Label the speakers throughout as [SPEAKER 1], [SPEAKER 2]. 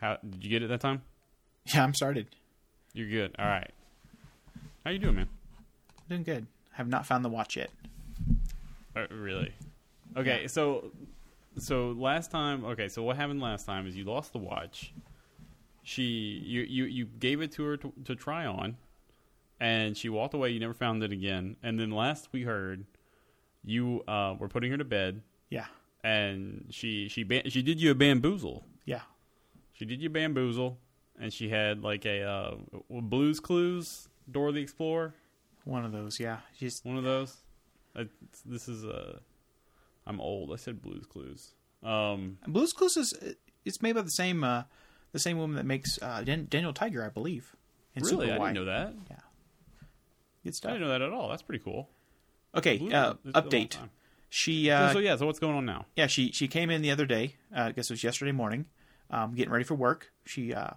[SPEAKER 1] How did you get it that time?
[SPEAKER 2] Yeah, I'm started.
[SPEAKER 1] You're good. All right. How you doing, man?
[SPEAKER 2] Doing good. I Have not found the watch yet.
[SPEAKER 1] Uh, really? Okay, so so last time, okay, so what happened last time is you lost the watch. She you you you gave it to her to, to try on, and she walked away. You never found it again. And then last we heard, you uh, were putting her to bed,
[SPEAKER 2] Yeah.
[SPEAKER 1] and she she she did you a bamboozle.
[SPEAKER 2] Yeah.
[SPEAKER 1] She did you bamboozle, and she had like a uh, Blues Clues Dora the Explorer.
[SPEAKER 2] One of those. Yeah. Just
[SPEAKER 1] One of those. I, this is uh, I'm old. I said Blues Clues. Um,
[SPEAKER 2] Blue's Clues is it's made by the same uh, the same woman that makes uh, Dan- Daniel Tiger, I believe. In
[SPEAKER 1] really,
[SPEAKER 2] Super
[SPEAKER 1] I
[SPEAKER 2] Y.
[SPEAKER 1] didn't know that.
[SPEAKER 2] Yeah, Good
[SPEAKER 1] I didn't know that at all. That's pretty cool.
[SPEAKER 2] Okay.
[SPEAKER 1] Blue-
[SPEAKER 2] Uh,
[SPEAKER 1] it's been a long
[SPEAKER 2] update. She
[SPEAKER 1] So-
[SPEAKER 2] uh,
[SPEAKER 1] so yeah. So what's going on now?
[SPEAKER 2] yeah she she came in the other day. Uh, I guess it was yesterday morning. Um, getting ready for work. She uh,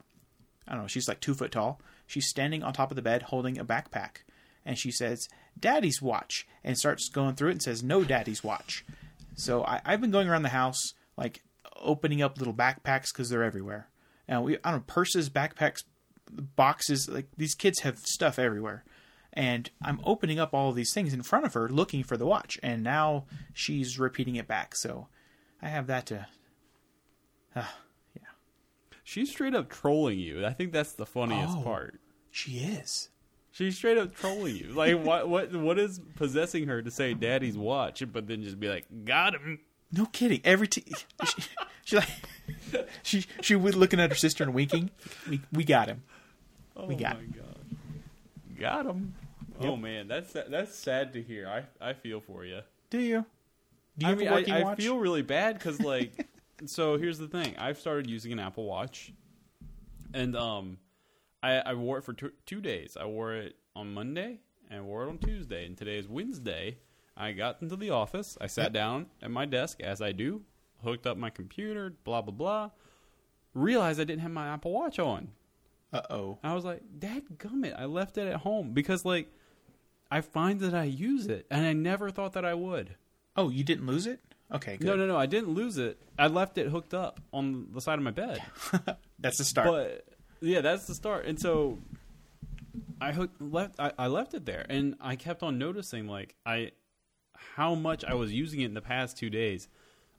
[SPEAKER 2] I don't know. She's like two foot tall. She's standing on top of the bed holding a backpack, and she says, "Daddy's watch," and starts going through it and says, "No, Daddy's watch." So I, I've been going around the house like opening up little backpacks because they're everywhere. And we I don't know purses, backpacks, boxes. Like these kids have stuff everywhere. And I'm opening up all these things in front of her, looking for the watch, and now she's repeating it back. So I have that to. Uh,
[SPEAKER 1] She's straight up trolling you. I think that's the funniest
[SPEAKER 2] Oh.
[SPEAKER 1] part.
[SPEAKER 2] she is.
[SPEAKER 1] She's straight up trolling you. Like what? What? What is possessing her to say "Daddy's watch," but then just be like, "Got him."
[SPEAKER 2] No kidding. Every t- she, she like she she was looking at her sister and winking. We we got him.
[SPEAKER 1] Oh
[SPEAKER 2] We got
[SPEAKER 1] my god, got him. Oh man, that's that's sad to hear. I I feel for you.
[SPEAKER 2] Do you? Do you
[SPEAKER 1] I
[SPEAKER 2] have
[SPEAKER 1] mean,
[SPEAKER 2] a working
[SPEAKER 1] I, I feel really bad because like, so here's the thing. I've started using an Apple Watch, and um, I, I wore it for two, two days. I wore it on Monday and I wore it on Tuesday, and today is Wednesday. I got into the office. I sat down at my desk as I do, hooked up my computer, blah blah blah. Realized I didn't have my Apple Watch on.
[SPEAKER 2] Uh oh.
[SPEAKER 1] I was like, Dad gummit, I left it at home because like I find that I use it and I never thought that I would.
[SPEAKER 2] Oh, you didn't lose it? Okay, good.
[SPEAKER 1] No, no, no, I didn't lose it. I left it hooked up on the side of my bed.
[SPEAKER 2] That's the start.
[SPEAKER 1] But yeah, that's the start. And so I hooked left I, I left it there and I kept on noticing like I how much I was using it in the past two days.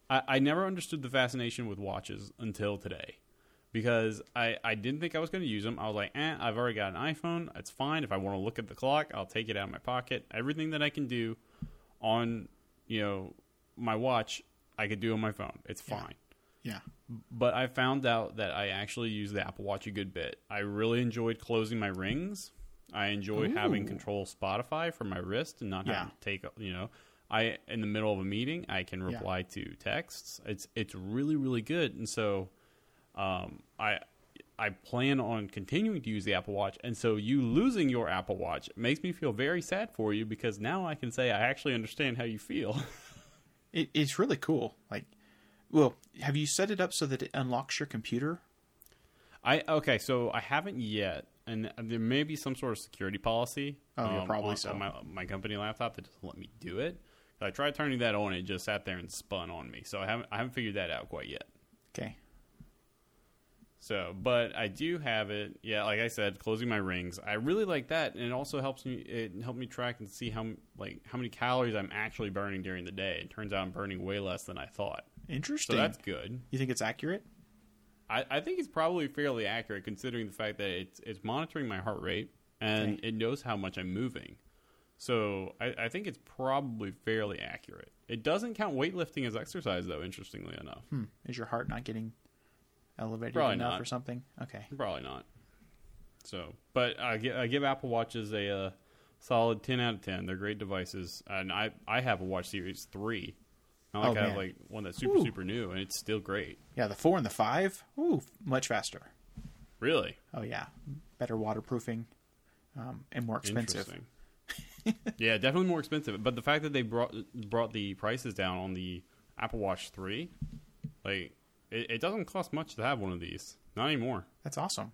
[SPEAKER 1] I, I never understood the fascination with watches until today. Because I, I didn't think I was going to use them. I was like, eh, I've already got an iPhone. It's fine. If I want to look at the clock, I'll take it out of my pocket. Everything that I can do on, you know, my watch, I could do on my phone. It's fine
[SPEAKER 2] yeah.
[SPEAKER 1] but I found out that I actually use the Apple Watch a good bit. I really enjoyed closing my rings. I enjoy having control of Spotify from my wrist and not
[SPEAKER 2] Yeah.
[SPEAKER 1] having to take you know. I in the middle of a meeting, I can
[SPEAKER 2] Yeah.
[SPEAKER 1] reply to texts. It's it's really really good, and so um, I I plan on continuing to use the Apple Watch. And so you losing your Apple Watch makes me feel very sad for you because now I can say I actually understand how you feel.
[SPEAKER 2] It, it's really cool. Like, well, have you set it up so that it unlocks your computer?
[SPEAKER 1] I okay, so I haven't yet, and there may be some sort of security policy. um,
[SPEAKER 2] Oh, yeah, probably
[SPEAKER 1] on,
[SPEAKER 2] so.
[SPEAKER 1] on my my company laptop that doesn't let me do it. I tried turning that on, it just sat there and spun on me. So I haven't I haven't figured that out quite yet.
[SPEAKER 2] Okay.
[SPEAKER 1] So, but I do have it. Yeah, like I said, closing my rings. I really like that, and it also helps me. It helped me track and see how like how many calories I'm actually burning during the day. It turns out I'm burning way less than I thought. So
[SPEAKER 2] Interesting.
[SPEAKER 1] that's good.
[SPEAKER 2] you think it's accurate?
[SPEAKER 1] I, I think it's probably fairly accurate considering the fact that it's it's monitoring my heart rate and
[SPEAKER 2] Okay.
[SPEAKER 1] it knows how much I'm moving. So I, I think it's probably fairly accurate. It doesn't count weightlifting as exercise though, interestingly enough.
[SPEAKER 2] Hmm. Is your heart not getting elevated
[SPEAKER 1] Probably
[SPEAKER 2] enough
[SPEAKER 1] not.
[SPEAKER 2] or something? Okay.
[SPEAKER 1] Probably not. So, but I give, I give Apple Watches a uh, solid ten out of ten. They're great devices, and I I have a Watch Series three. Not like
[SPEAKER 2] Oh,
[SPEAKER 1] I have
[SPEAKER 2] man.
[SPEAKER 1] like one that's super
[SPEAKER 2] Ooh.
[SPEAKER 1] super new, and it's still great.
[SPEAKER 2] Yeah, the four and the five. Ooh, much faster.
[SPEAKER 1] Really
[SPEAKER 2] Oh yeah, better waterproofing, um, and more expensive.
[SPEAKER 1] Yeah, definitely more expensive. But the fact that they brought brought the prices down on the Apple Watch three, like it, it doesn't cost much to have one of these. Not anymore.
[SPEAKER 2] That's awesome.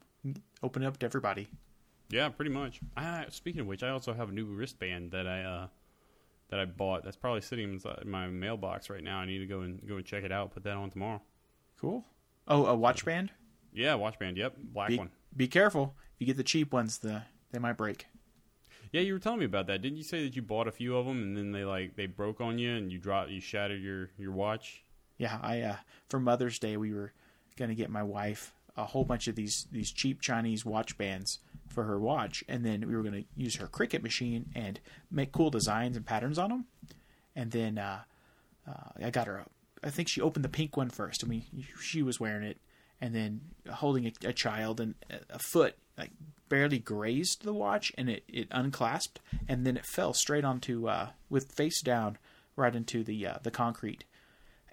[SPEAKER 2] Open it up to everybody.
[SPEAKER 1] Yeah, pretty much. I, speaking of which, I also have a new wristband that I uh, that I bought. That's probably sitting inside my mailbox right now. I need to go and go and check it out. Put that on tomorrow.
[SPEAKER 2] Cool. Oh, a watch band.
[SPEAKER 1] Yeah, watch band. Yep, black
[SPEAKER 2] Be,
[SPEAKER 1] one.
[SPEAKER 2] be careful. If you get the cheap ones, the they might break.
[SPEAKER 1] Yeah, you were telling me about that. Didn't you say that you bought a few of them and then they like they broke on you and you dropped you shattered your your watch?
[SPEAKER 2] Yeah, I uh, for Mother's Day we were gonna get my wife a whole bunch of these these cheap Chinese watch bands for her watch, and then we were gonna use her Cricut machine and make cool designs and patterns on them. And then uh, uh, I got her. A, I think she opened the pink one first, and we she was wearing it, and then holding a, a child, and a foot like barely grazed the watch, and it it unclasped, and then it fell straight onto uh, with face down right into the uh, the concrete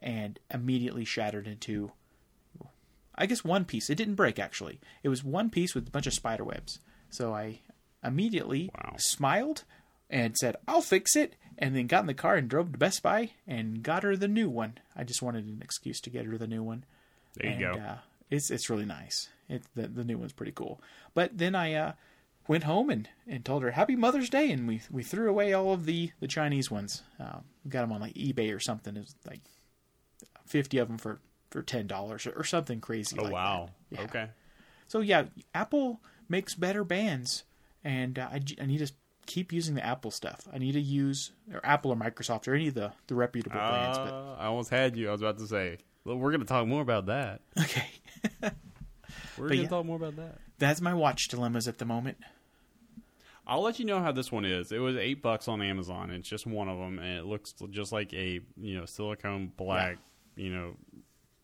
[SPEAKER 2] and immediately shattered into I guess one piece. It didn't break actually. It was one piece with a bunch of spider webs. So I immediately
[SPEAKER 1] Wow.
[SPEAKER 2] smiled and said, "I'll fix it." And then got in the car and drove to Best Buy and got her the new one. I just wanted an excuse to get her the new one.
[SPEAKER 1] There you
[SPEAKER 2] and,
[SPEAKER 1] go.
[SPEAKER 2] Uh, it's it's really nice. It the the new one's pretty cool. But then I uh, went home and, and told her Happy Mother's Day, and we we threw away all of the the Chinese ones. Um, we got them on like eBay or something. It was like fifty of them for for ten dollars or, something crazy.
[SPEAKER 1] oh
[SPEAKER 2] like
[SPEAKER 1] wow.
[SPEAKER 2] Yeah.
[SPEAKER 1] Okay.
[SPEAKER 2] So yeah, Apple makes better bands, and uh, I, I need to keep using the Apple stuff. I need to use or Apple or Microsoft or any of the the reputable brands. But
[SPEAKER 1] Uh, I almost had you. I was about to say. Well, we're going to talk more about that.
[SPEAKER 2] okay,
[SPEAKER 1] We're going to
[SPEAKER 2] yeah.
[SPEAKER 1] talk more about that.
[SPEAKER 2] that's my watch dilemmas at the moment.
[SPEAKER 1] I'll let you know how this one is. It was eight bucks on Amazon. It's just one of them, and it looks just like a you know silicone black. You know,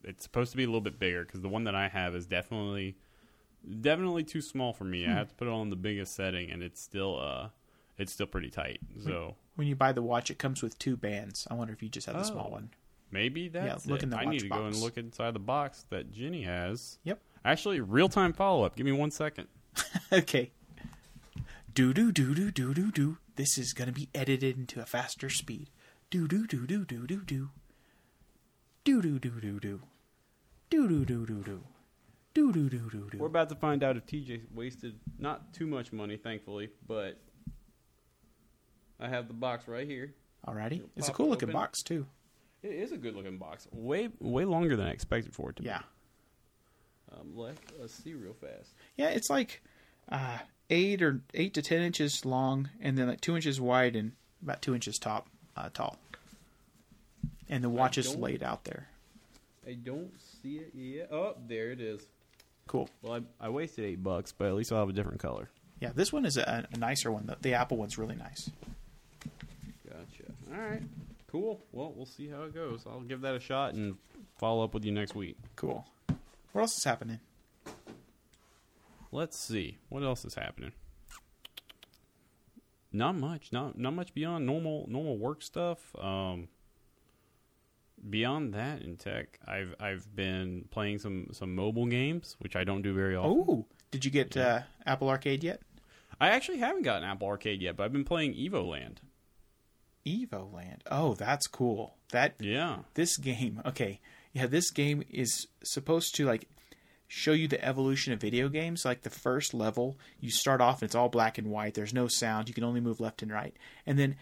[SPEAKER 1] it's supposed to be a little bit bigger because the one that I have is definitely definitely too small for me. I have to put it on the biggest setting, and it's still uh it's still pretty tight. So
[SPEAKER 2] When you buy the watch, it comes with two bands. I wonder if you just have the small
[SPEAKER 1] Oh.
[SPEAKER 2] one.
[SPEAKER 1] maybe that's
[SPEAKER 2] look
[SPEAKER 1] it.
[SPEAKER 2] in the
[SPEAKER 1] I need to go and look inside the box that Jenny has.
[SPEAKER 2] Yep.
[SPEAKER 1] Actually, real time follow up. Give me one second.
[SPEAKER 2] okay. Do do do do do do do. This is gonna be edited into a faster speed. Do do do do do do do. Do do do do do. Do do do do do. Do do do do do.
[SPEAKER 1] We're about to find out if TJ wasted not too much money, thankfully, but I have the box right here.
[SPEAKER 2] Alrighty.
[SPEAKER 1] It'll
[SPEAKER 2] It's a cool looking
[SPEAKER 1] open.
[SPEAKER 2] box too.
[SPEAKER 1] It is a good looking box. Way way longer than I expected for it to
[SPEAKER 2] Yeah.
[SPEAKER 1] be. Yeah. Um, let us see real fast.
[SPEAKER 2] Yeah, it's like uh, eight or eight to ten inches long, and then like two inches wide and about two inches top uh, tall. And the watch is laid out there.
[SPEAKER 1] I don't see it yet. Oh, there it is.
[SPEAKER 2] Cool.
[SPEAKER 1] Well, I, I wasted eight bucks, but at least I'll have a different color.
[SPEAKER 2] Yeah, this one is a, a nicer one. The, the Apple one's really nice.
[SPEAKER 1] Gotcha. All right. Cool. Well, we'll see how it goes. I'll give that a shot and follow up with you next week.
[SPEAKER 2] Cool. What else is happening?
[SPEAKER 1] Let's see what else is happening. Not much. Not not much beyond normal normal work stuff. Um, beyond that in tech, I've I've been playing some some mobile games, which I don't do very often.
[SPEAKER 2] Oh, did you get uh, Apple Arcade yet?
[SPEAKER 1] I actually haven't gotten Apple Arcade yet, but I've been playing Evoland.
[SPEAKER 2] Evo Land. Oh, that's cool. That
[SPEAKER 1] Yeah.
[SPEAKER 2] this game. Okay, yeah, this game is supposed to like show you the evolution of video games. Like the first level, you start off and it's all black and white. There's no sound. You can only move left and right, and then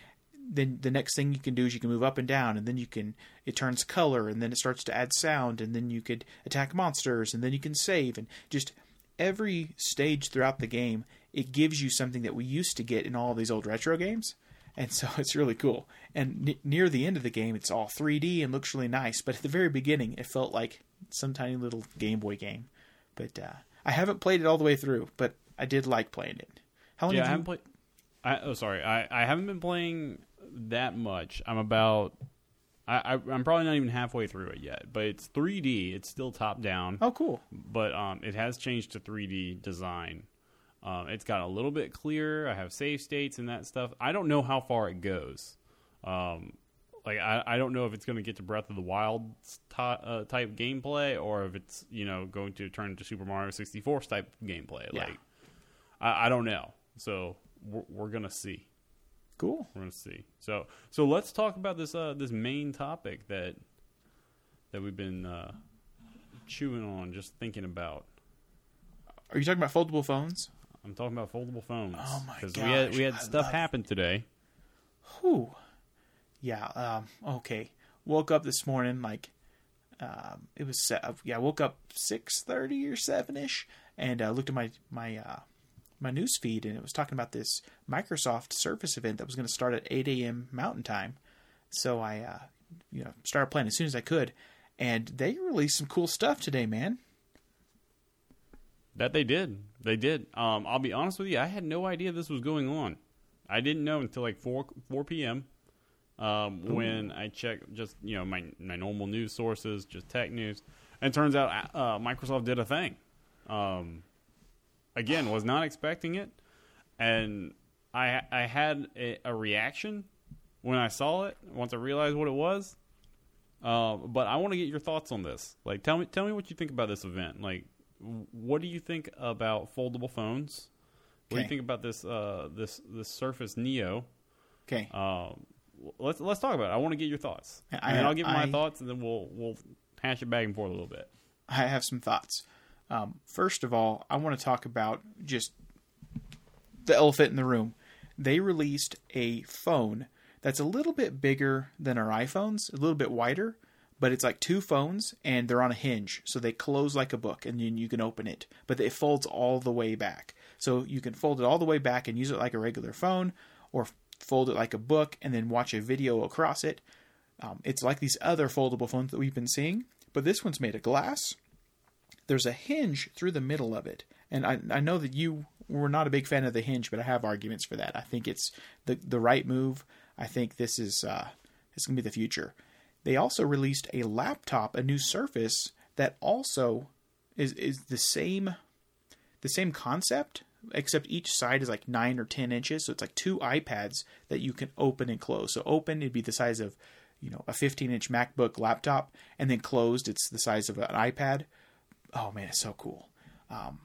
[SPEAKER 2] then the next thing you can do is you can move up and down, and then you can it turns color, and then it starts to add sound, and then you could attack monsters, and then you can save, and just every stage throughout the game, it gives you something that we used to get in all these old retro games. And so it's really cool. And n- near the end of the game, it's all 3D and looks really nice. But at the very beginning, it felt like some tiny little Game Boy game. But uh, I haven't played it all the way through, but I did like playing it. How long
[SPEAKER 1] Yeah,
[SPEAKER 2] you
[SPEAKER 1] haven't played. I, oh, sorry. I, I haven't been playing that much. I'm about. I, I I'm probably not even halfway through it yet, but it's 3D. It's still top down,
[SPEAKER 2] Oh, cool.
[SPEAKER 1] but um, it has changed to 3D design. Um, it's got a little bit clearer. I have save states and that stuff. I don't know how far it goes. Um, like I, I don't know if it's going to get to Breath of the Wild ty- uh, type gameplay or if it's you know going to turn into Super Mario 64 type gameplay.
[SPEAKER 2] Yeah.
[SPEAKER 1] Like I, I don't know. So we're, we're gonna see.
[SPEAKER 2] Cool.
[SPEAKER 1] We're gonna see. So so let's talk about this uh this main topic that that we've been uh, chewing on, just thinking about.
[SPEAKER 2] Are you talking about foldable phones?
[SPEAKER 1] I'm talking about foldable phones.
[SPEAKER 2] Oh my
[SPEAKER 1] we had we had
[SPEAKER 2] I
[SPEAKER 1] stuff happen today.
[SPEAKER 2] Whew. Yeah. Um, okay. Woke up this morning like um, it was se- yeah I woke up six thirty or seven ish and uh, looked at my my uh, my news feed and it was talking about this Microsoft Surface event that was going to start at eight a.m. Mountain Time. So I uh, you know started playing as soon as I could, and they released some cool stuff today, man.
[SPEAKER 1] That they did. They did. Um, I'll be honest with you. I had no idea this was going on. I didn't know until like four four p.m. Um, when I checked just you know my my normal news sources, just tech news, and it turns out uh, Microsoft did a thing. Um, again, was not expecting it, and I I had a, a reaction when I saw it. Once I realized what it was, uh, but I want to get your thoughts on this. Like, tell me tell me what you think about this event. Like, what do you think about foldable phones? What do you think about this uh, this this Surface Neo?
[SPEAKER 2] Okay,
[SPEAKER 1] Um, let's let's talk about it. I want to get your thoughts,
[SPEAKER 2] I-
[SPEAKER 1] and I'll give my
[SPEAKER 2] I-
[SPEAKER 1] thoughts, and then we'll we'll hash it back and forth a little bit.
[SPEAKER 2] I have some thoughts. Um, first of all, I want to talk about just the elephant in the room. They released a phone that's a little bit bigger than our iPhones, a little bit wider, but it's like two phones and they're on a hinge. So they close like a book and then you can open it, but it folds all the way back. So you can fold it all the way back and use it like a regular phone or fold it like a book and then watch a video across it. Um, it's like these other foldable phones that we've been seeing, but this one's made of glass there's a hinge through the middle of it. And I, I know that you were not a big fan of the hinge, but I have arguments for that. I think it's the the right move. I think this is uh, it's gonna be the future. They also released a laptop, a new Surface that also is is the same the same concept, except each side is like nine or ten inches. So it's like two iPads that you can open and close. So open it'd be the size of you know a 15 inch MacBook laptop, and then closed it's the size of an iPad oh man, it's so cool. Um,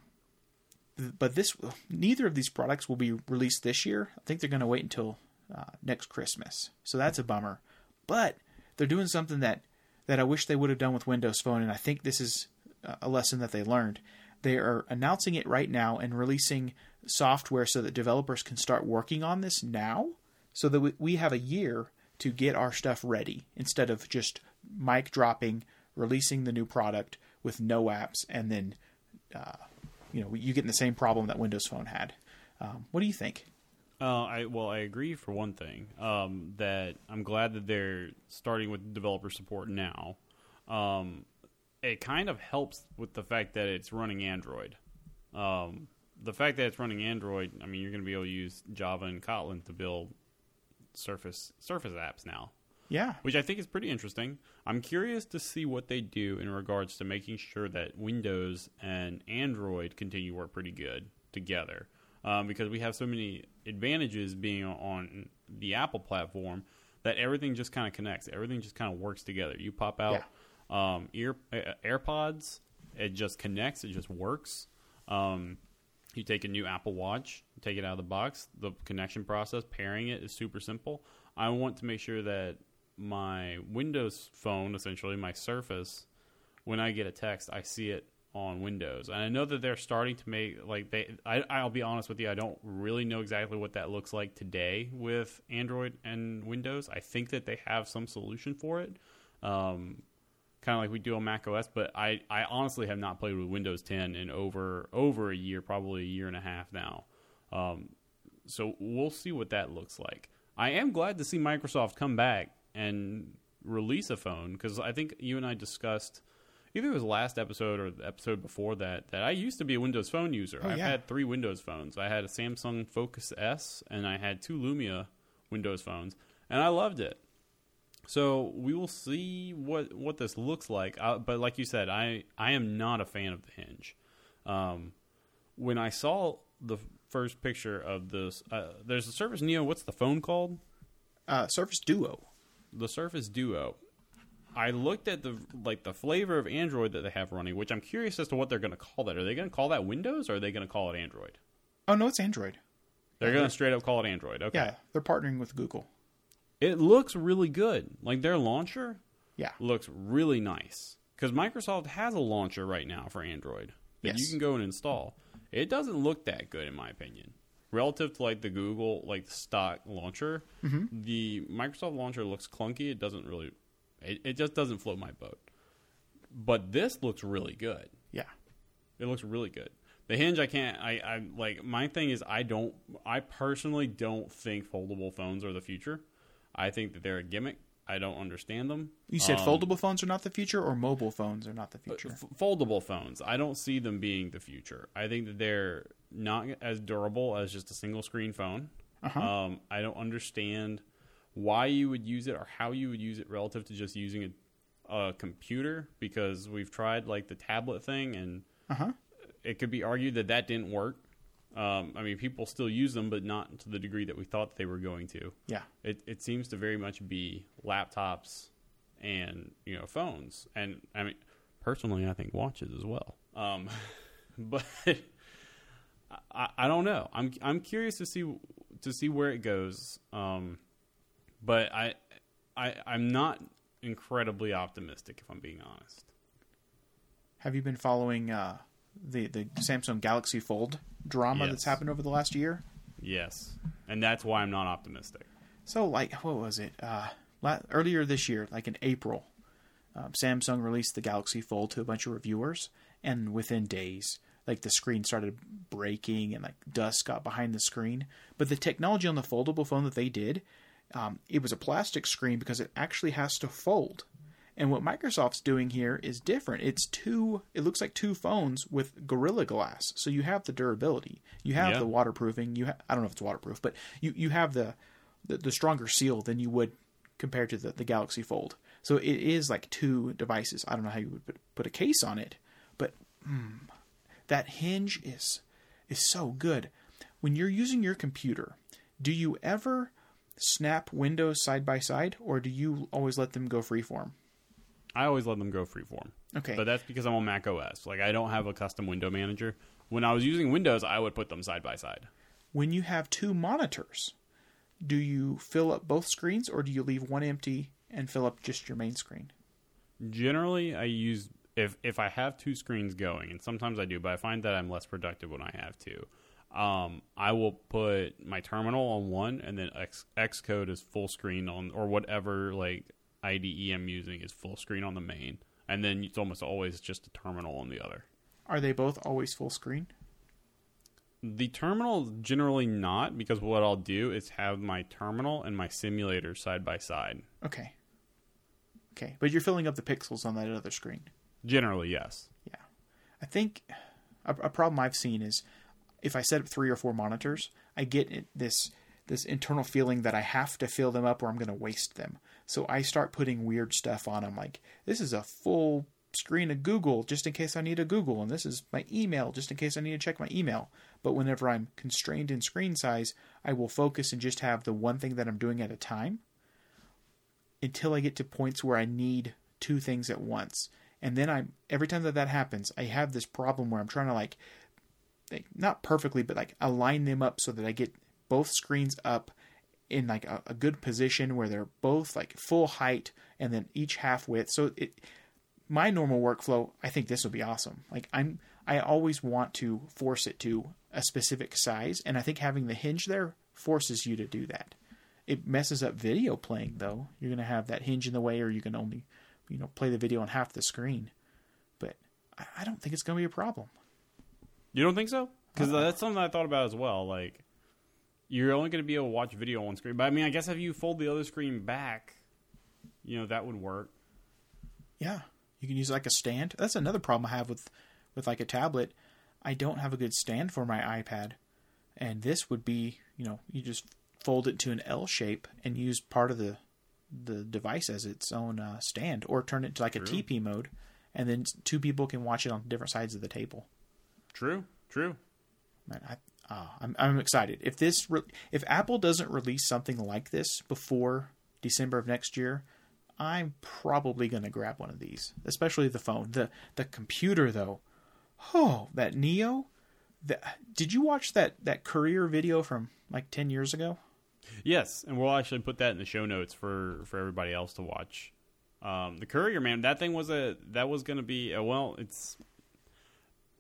[SPEAKER 2] th- but this, neither of these products will be released this year. I think they're going to wait until uh, next Christmas. So that's a bummer. But they're doing something that that I wish they would have done with Windows Phone, and I think this is a- lesson that they learned. They are announcing it right now and releasing software so that developers can start working on this now, so that we have a year to get our stuff ready instead of just mic dropping, releasing the new product with no apps, and then uh, you know you getting the same problem that Windows Phone had. Um, what do you think?
[SPEAKER 1] Uh, I well, I agree for one thing um, that I'm glad that they're starting with developer support now. Um, it kind of helps with the fact that it's running Android. Um, the fact that it's running Android, I mean, you're going to be able to use Java and Kotlin to build Surface Surface apps now,
[SPEAKER 2] Yeah,
[SPEAKER 1] which I think is pretty interesting. I'm curious to see what they do in regards to making sure that Windows and Android continue to work pretty good together. Um, because we have so many advantages being on the Apple platform that everything just kind of connects. Everything just kind of works together. You pop out um, ear uh, AirPods, it just connects. It just works. Um, you take a new Apple Watch, take it out of the box. The connection process, pairing it is super simple. I want to make sure that my Windows phone, essentially my Surface, when I get a text, I see it on Windows. And I know that they're starting to make like they. I, I'll be honest with you, I don't really know exactly what that looks like today with Android and Windows. I think that they have some solution for it. Um, kind of like we do on Mac OS. But I, I honestly have not played with Windows 10 in over over a year, probably a year and a half now. Um, so we'll see what that looks like. I am glad to see Microsoft come back and release a phone because I think you and I discussed either it was last episode or the episode before that that I used to be a Windows Phone user.
[SPEAKER 2] Oh,
[SPEAKER 1] I've
[SPEAKER 2] yeah.
[SPEAKER 1] had three Windows phones. I had a Samsung Focus S and I had two Lumia Windows phones, and I loved it. So we will see what what this looks like. Uh, but like you said, I I am not a fan of the hinge. Um, when I saw the first picture of this, uh, there's a Surface Neo. What's the phone called?
[SPEAKER 2] Uh, Surface Duo.
[SPEAKER 1] The Surface Duo. I looked at the like the flavor of Android that they have running, which I'm curious as to what they're going to call that. Are they going to call that Windows or are they going to call it Android?
[SPEAKER 2] Oh no, it's Android.
[SPEAKER 1] They're going to straight up call it Android. Okay.
[SPEAKER 2] Yeah, they're partnering with Google.
[SPEAKER 1] It looks really good. Like their launcher
[SPEAKER 2] Yeah,
[SPEAKER 1] looks really nice because Microsoft has a launcher right now for Android that you can go and install. It doesn't look that good in my opinion, relative to like the Google like stock launcher. The Microsoft launcher looks clunky. It doesn't really, it, it just doesn't float my boat. but this looks really good.
[SPEAKER 2] Yeah.
[SPEAKER 1] It looks really good. The hinge, I can't. I, I like my thing is I don't. I personally don't think foldable phones are the future. I think that they're a gimmick. I don't understand them.
[SPEAKER 2] You said
[SPEAKER 1] Um,
[SPEAKER 2] foldable phones are not the future, or mobile phones are not the future.
[SPEAKER 1] F- foldable phones. I don't see them being the future. I think that they're not as durable as just a single screen phone.
[SPEAKER 2] Uh-huh.
[SPEAKER 1] Um, I don't understand why you would use it or how you would use it relative to just using a, a computer because we've tried like the tablet thing and
[SPEAKER 2] Uh huh.
[SPEAKER 1] it could be argued that that didn't work. Um, I mean, people still use them, but not to the degree that we thought they were going to.
[SPEAKER 2] Yeah.
[SPEAKER 1] It, it seems to very much be laptops and you know phones, and I mean, personally, I think watches as well. Um, but I, I don't know. I'm I'm curious to see to see where it goes. Um, but I I I'm not incredibly optimistic if I'm being honest.
[SPEAKER 2] Have you been following uh, the the Samsung Galaxy Fold drama
[SPEAKER 1] Yes.
[SPEAKER 2] that's happened over the last year?
[SPEAKER 1] Yes, and that's why I'm not optimistic.
[SPEAKER 2] So, like, what was it? Uh, la- earlier this year, like in April, um, Samsung released the Galaxy Fold to a bunch of reviewers, and within days, like the screen started breaking and like dust got behind the screen. But the technology on the foldable phone that they did, um, it was a plastic screen because it actually has to fold. And what Microsoft's doing here is different. It's two. It looks like two phones with Gorilla Glass. So you have the durability. You have
[SPEAKER 1] Yeah.
[SPEAKER 2] the waterproofing. You ha- I don't know if it's waterproof, but you you have the, the the stronger seal than you would compared to the, the Galaxy Fold. So it is like two devices. I don't know how you would put, put a case on it, but mm, that hinge is is so good. When you're using your computer, do you ever snap windows side by side, or do you always let them go freeform?
[SPEAKER 1] I always let them go freeform.
[SPEAKER 2] Okay.
[SPEAKER 1] But that's because I'm on Mac OS. Like I don't have a custom window manager. When I was using Windows, I would put them side by side.
[SPEAKER 2] when you have two monitors, do you fill up both screens, or do you leave one empty and fill up just your main screen?
[SPEAKER 1] Generally, I use if if I have two screens going, and sometimes I do, but I find that I'm less productive when I have two. Um, I will put my terminal on one, and then X, Xcode is full screen on, or whatever like IDE I'm using is full screen on the main, and then it's almost always just a terminal on the other.
[SPEAKER 2] Are they both always full screen?
[SPEAKER 1] The terminal generally not because what I'll do is have my terminal and my simulator side by side.
[SPEAKER 2] Okay. Okay, but you're filling up the pixels on that other screen.
[SPEAKER 1] Generally, yes.
[SPEAKER 2] Yeah. I think a, a problem I've seen is if I set up three or four monitors, I get this this internal feeling that I have to fill them up or I'm going to waste them. So I start putting weird stuff on them like this is a full screen of Google just in case I need a Google and this is my email just in case I need to check my email. But whenever I'm constrained in screen size, I will focus and just have the one thing that I'm doing at a time until I get to points where I need two things at once. And then I every time that that happens, I have this problem where I'm trying to like, not perfectly, but like align them up so that I get both screens up in like a, a good position where they're both like full height and then each half width. So it my normal workflow, I think this will be awesome. Like I'm I always want to force it to a specific size and I think having the hinge there forces you to do that. It messes up video playing though. You're going to have that hinge in the way or you can only you know play the video on half the screen. But I, I don't think it's going to be a problem.
[SPEAKER 1] You don't think so? Because uh-uh. that's something I thought about as well. Like, you're only going to be able to watch video on screen. But I mean, I guess if you fold the other screen back, you know, that would work.
[SPEAKER 2] Yeah, you can use like a stand. That's another problem I have with with like a tablet. I don't have a good stand for my iPad, and this would be you know you just fold it to an L shape and use part of the the device as its own uh, stand, or turn it to like a TP mode, and then two people can watch it on different sides of the table.
[SPEAKER 1] True, true.
[SPEAKER 2] Man, I, ah, I'm I'm excited. If this re- if Apple doesn't release something like this before December of next year, I'm probably going to grab one of these, especially the phone. the The computer though, oh, that Neo. The, did you watch that that Courier video from like ten years ago?
[SPEAKER 1] Yes, and we'll actually put that in the show notes for for everybody else to watch. Um, the Courier man, that thing was a that was going to be a, well. It's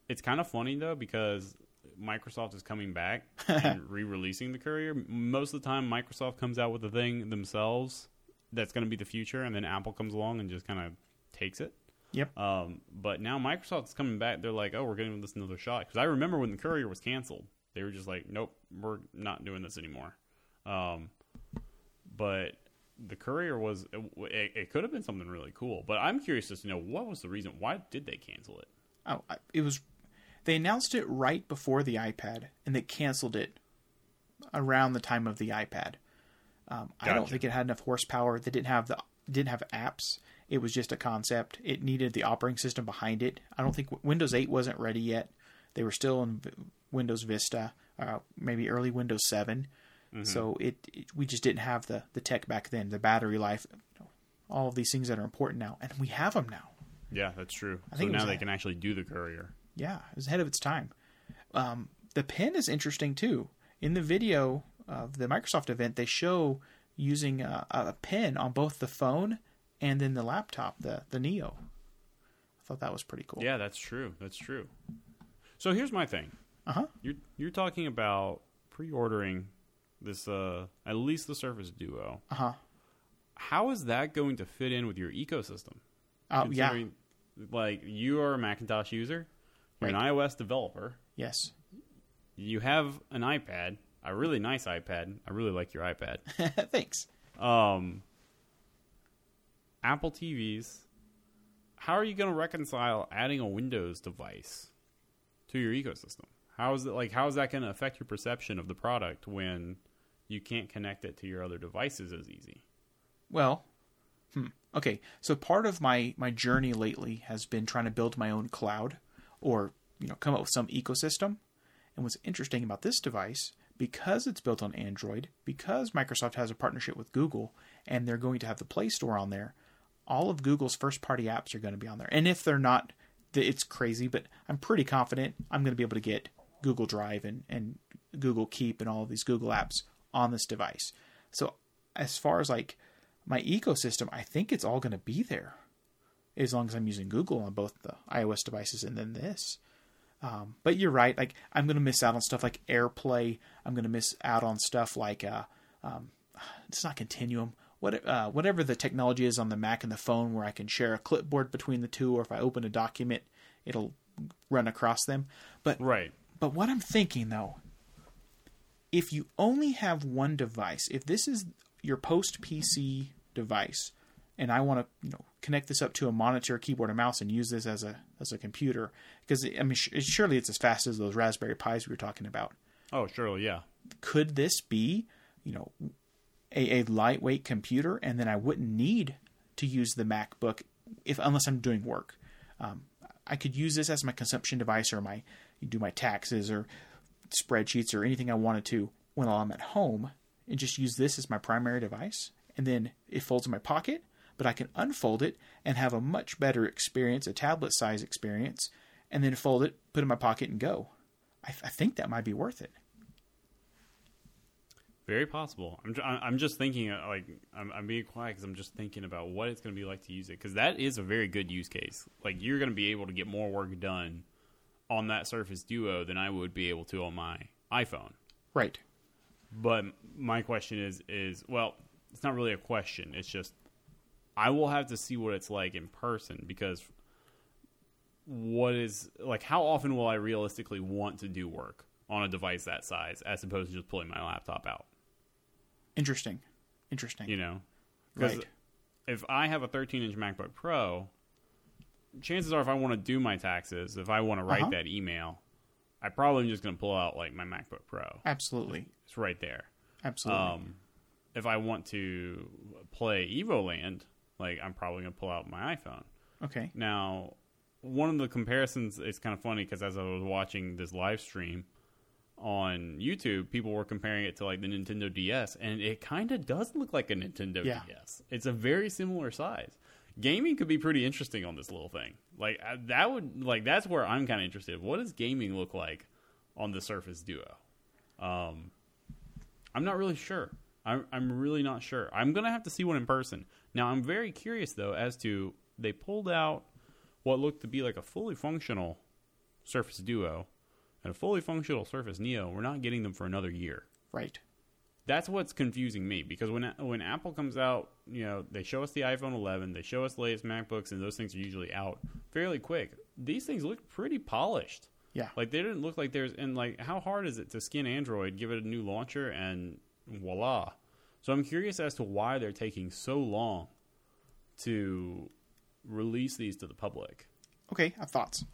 [SPEAKER 1] it's kind of funny though because Microsoft is coming back and re-releasing the Courier. Most of the time, Microsoft comes out with the thing themselves that's going to be the future, and then Apple comes along and just kind of takes it.
[SPEAKER 2] Yep.
[SPEAKER 1] Um, but now Microsoft's coming back. They're like, oh, we're giving this another shot. Because I remember when the Courier was canceled, they were just like, nope, we're not doing this anymore. Um, but the Courier was it, it could have been something really cool. But I'm curious just to know what was the reason. Why did they cancel it?
[SPEAKER 2] Oh, it was. They announced it right before the iPad, and they canceled it around the time of the iPad. Um, I don't think it had enough horsepower. They didn't have the didn't have apps. It was just a concept. It needed the operating system behind it. I don't think Windows 8 wasn't ready yet. They were still in Windows Vista, uh, maybe early Windows 7. So it, it we just didn't have the the tech back then. The battery life, you know, all of these things that are important now, and we have them now.
[SPEAKER 1] Yeah, that's true.
[SPEAKER 2] I
[SPEAKER 1] so now they
[SPEAKER 2] a-
[SPEAKER 1] can actually do the Courier.
[SPEAKER 2] Yeah, it was ahead of its time. Um, the pen is interesting too. In the video of the Microsoft event, they show using a, a pen on both the phone and then the laptop, the the Neo. I thought that was pretty cool.
[SPEAKER 1] Yeah, that's true. That's true. So here's my thing.
[SPEAKER 2] Uh huh.
[SPEAKER 1] You're you're talking about pre-ordering this uh at least the Surface Duo.
[SPEAKER 2] Uh huh.
[SPEAKER 1] How is that going to fit in with your ecosystem?
[SPEAKER 2] Oh yeah.
[SPEAKER 1] Like you are a Macintosh user, you're an iOS developer,
[SPEAKER 2] Yes.
[SPEAKER 1] you have an iPad, a really nice iPad. I really like your iPad.
[SPEAKER 2] Thanks.
[SPEAKER 1] Um, Apple TVs. How are you going to reconcile adding a Windows device to your ecosystem? How is it like? How is that going to affect your perception of the product when you can't connect it to your other devices as easy?
[SPEAKER 2] Well, hmm. okay. So part of my my journey lately has been trying to build my own cloud, or you know, come up with some ecosystem. And what's interesting about this device, because it's built on Android, because Microsoft has a partnership with Google, and they're going to have the Play Store on there, all of Google's first party apps are going to be on there. And if they're not, it's crazy, but I'm pretty confident I'm going to be able to get Google Drive and, and Google Keep and all of these Google apps on this device. So as far as like my ecosystem, I think it's all going to be there as long as I'm using Google on both the iOS devices and then this. Um, but you're right. Like I'm going to miss out on stuff like AirPlay. I'm going to miss out on stuff like uh, um, it's not Continuum. What uh, whatever the technology is on the Mac and the phone, where I can share a clipboard between the two, or if I open a document, it'll run across them. But
[SPEAKER 1] Right.
[SPEAKER 2] but what I'm thinking though, if you only have one device, if this is your post PC device, and I want to, you know, connect this up to a monitor, keyboard, and mouse, and use this as a as a computer, because I mean, sh- surely it's as fast as those Raspberry Pis we were talking about.
[SPEAKER 1] Oh, surely, yeah.
[SPEAKER 2] Could this be, you know, a, a lightweight computer, and then I wouldn't need to use the MacBook if unless I'm doing work. Um, I could use this as my consumption device or my do my taxes or spreadsheets or anything I wanted to when I'm at home, and just use this as my primary device. And then it folds in my pocket, but I can unfold it and have a much better experience, a tablet size experience, and then fold it, put it in my pocket, and go. I, I think that might be worth it.
[SPEAKER 1] Very possible. I'm, I'm just thinking, uh, like, I'm, I'm being quiet because I'm just thinking about what it's going to be like to use it. Because that is a very good use case. Like, you're going to be able to get more work done on that Surface Duo than I would be able to on my iPhone.
[SPEAKER 2] Right.
[SPEAKER 1] But my question is, is well, it's not really a question. It's just I will have to see what it's like in person because what is like how often will I realistically want to do work on a device that size as opposed to just pulling my laptop out?
[SPEAKER 2] Interesting. Interesting.
[SPEAKER 1] You know.
[SPEAKER 2] right.
[SPEAKER 1] if I have a 13 inch MacBook Pro, chances are if I want to do my taxes, if I want to write
[SPEAKER 2] Uh-huh.
[SPEAKER 1] that email, I probably am just going to pull out like my MacBook Pro.
[SPEAKER 2] Absolutely.
[SPEAKER 1] It's right there.
[SPEAKER 2] Absolutely.
[SPEAKER 1] Um, if I want to play EvoLand, like I'm probably gonna pull out my iPhone.
[SPEAKER 2] okay.
[SPEAKER 1] Now, one of the comparisons is kind of funny because as I was watching this live stream on YouTube, people were comparing it to like the Nintendo DS, and it kind of does look like a Nintendo
[SPEAKER 2] Yeah.
[SPEAKER 1] DS. It's a very similar size. Gaming could be pretty interesting on this little thing. Like that would like that's where I'm kind of interested. What does gaming look like on the Surface Duo? Um, I'm not really sure. I'm, I'm really not sure. I'm gonna have to see one in person. Now I'm very curious though as to they pulled out what looked to be like a fully functional Surface Duo and a fully functional Surface Neo. We're not getting them for another year.
[SPEAKER 2] Right.
[SPEAKER 1] That's what's confusing me because when when Apple comes out, you know, they show us the iPhone 11, they show us the latest MacBooks, and those things are usually out fairly quick. These things look pretty polished.
[SPEAKER 2] Yeah.
[SPEAKER 1] Like they didn't look like there's and like how hard is it to skin Android, give it a new launcher, and voila. So I'm curious as to why they're taking so long to release these to the public.
[SPEAKER 2] Okay, I have thoughts.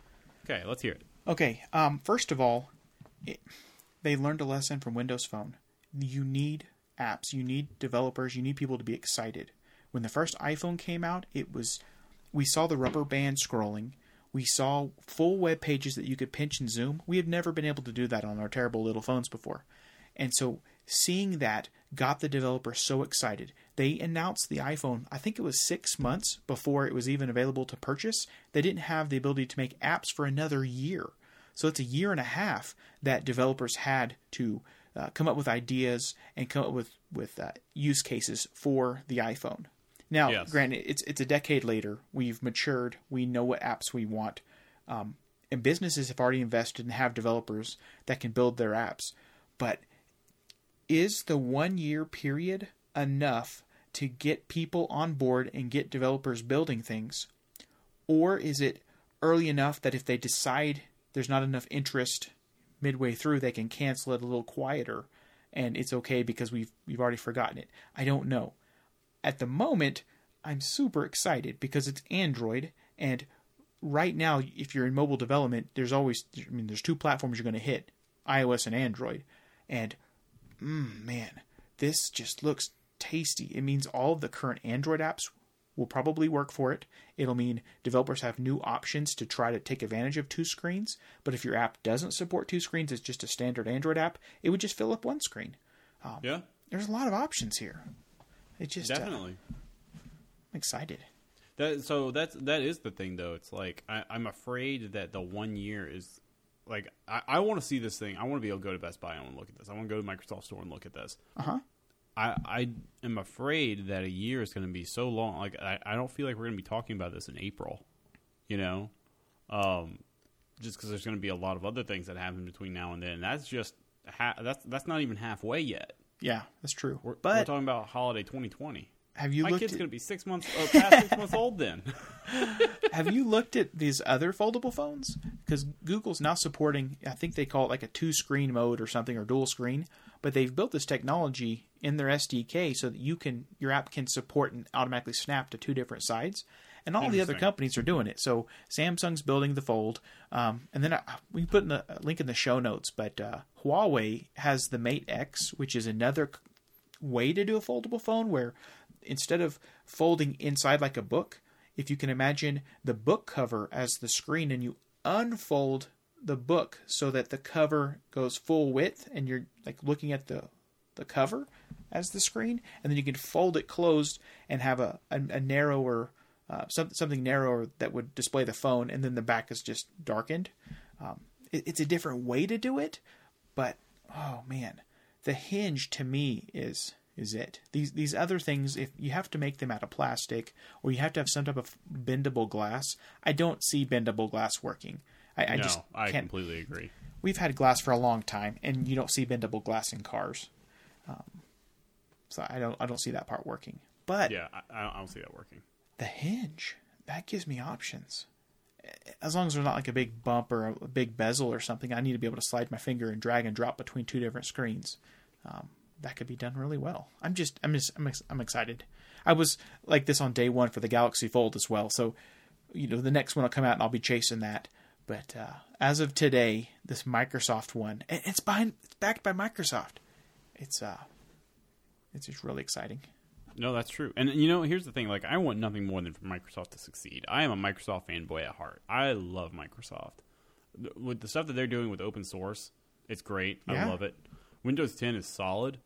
[SPEAKER 1] Okay, let's hear it.
[SPEAKER 2] Okay, um, first of all, it, they learned a lesson from Windows Phone. You need apps, you need developers, you need people to be excited. When the first iPhone came out, it was we saw the rubber band scrolling. We saw full web pages that you could pinch and zoom. We had never been able to do that on our terrible little phones before. And so seeing that got the developers so excited. They announced the iPhone, I think it was six months before it was even available to purchase. They didn't have the ability to make apps for another year. So it's a year and a half that developers had to uh, come up with ideas and come up with, with uh, use cases for the iPhone. Now,
[SPEAKER 1] Yes.
[SPEAKER 2] granted, it's it's a decade later. We've matured. We know what apps we want, um, and businesses have already invested and have developers that can build their apps. But is the one year period enough to get people on board and get developers building things, or is it early enough that if they decide there's not enough interest midway through, they can cancel it a little quieter, and it's okay because we've we've already forgotten it? I don't know at the moment, I'm super excited because it's Android, and right now, if you're in mobile development, there's always, I mean, there's two platforms you're going to hit iOS and Android. And, mm, man, this just looks tasty. It means all of the current Android apps will probably work for it. It'll mean developers have new options to try to take advantage of two screens. But if your app doesn't support two screens, it's just a standard Android app, it would just fill up one screen.
[SPEAKER 1] Yeah,
[SPEAKER 2] There's a lot of options here. It just, uh,
[SPEAKER 1] definitely.
[SPEAKER 2] I'm excited.
[SPEAKER 1] That so that's that is the thing though. It's like I, I'm afraid that the one year is like I, I want to see this thing. I want to be able to go to Best Buy. and look at this. I want to go to Microsoft Store and look at this.
[SPEAKER 2] Uh huh.
[SPEAKER 1] I I am afraid that a year is going to be so long. Like I, I don't feel like we're going to be talking about this in April. You know, um, just because there's going to be a lot of other things that happen between now and then. That's just ha- that's that's not even halfway yet.
[SPEAKER 2] Yeah, that's true.
[SPEAKER 1] We're, we're talking about holiday 2020.
[SPEAKER 2] have you
[SPEAKER 1] My
[SPEAKER 2] looked
[SPEAKER 1] kid's
[SPEAKER 2] at,
[SPEAKER 1] going to be six months uh, past six months old then.
[SPEAKER 2] have you looked at these other foldable phones? Because Google's now supporting, I think they call it like a two screen mode or something or dual screen. But they've built this technology in their SDK so that you can your app can support and automatically snap to two different sides. And all the other companies are doing it. So Samsung's building the Fold, um, and then uh, we put in a a link in the show notes. But uh, Huawei has the Mate X, which is another way to do a foldable phone where instead of folding inside like a book, if you can imagine the book cover as the screen and you unfold the book so that the cover goes full width and you're like looking at the the cover as the screen and then you can fold it closed and have a, a, a narrower uh, some, something narrower that would display the phone and then the back is just darkened. Um, it, it's a different way to do it but oh man the hinge to me is is it. These these other things if you have to make them out of plastic or you have to have some type of bendable glass i don't see bendable glass working i, I
[SPEAKER 1] no,
[SPEAKER 2] just
[SPEAKER 1] I
[SPEAKER 2] can't.
[SPEAKER 1] completely agree.
[SPEAKER 2] we've had glass for a long time and you don't see bendable glass in cars. Um, so i don't i don't see that part working. But
[SPEAKER 1] Yeah, I, I don't- see that working.
[SPEAKER 2] the hinge that gives me options. As long as there's not like a big bump or a big bezel or something i need to be able to slide my finger and drag and drop between two different screens. Um, that could be done really well. I'm just i'm just I'm, ex- I'm excited. I was like this on day one for the galaxy fold as well. So you know the next one will come out and i'll be chasing that but uh, as of today this microsoft one, it's behind it's backed by microsoft it's uh it's just really exciting
[SPEAKER 1] No, that's true. And you know, here's the thing: like, I want nothing more than for Microsoft to succeed. I am a Microsoft fanboy at heart. I love Microsoft. With the stuff that they're doing with open source, it's great.
[SPEAKER 2] Yeah.
[SPEAKER 1] I love it. Windows 10 is solid.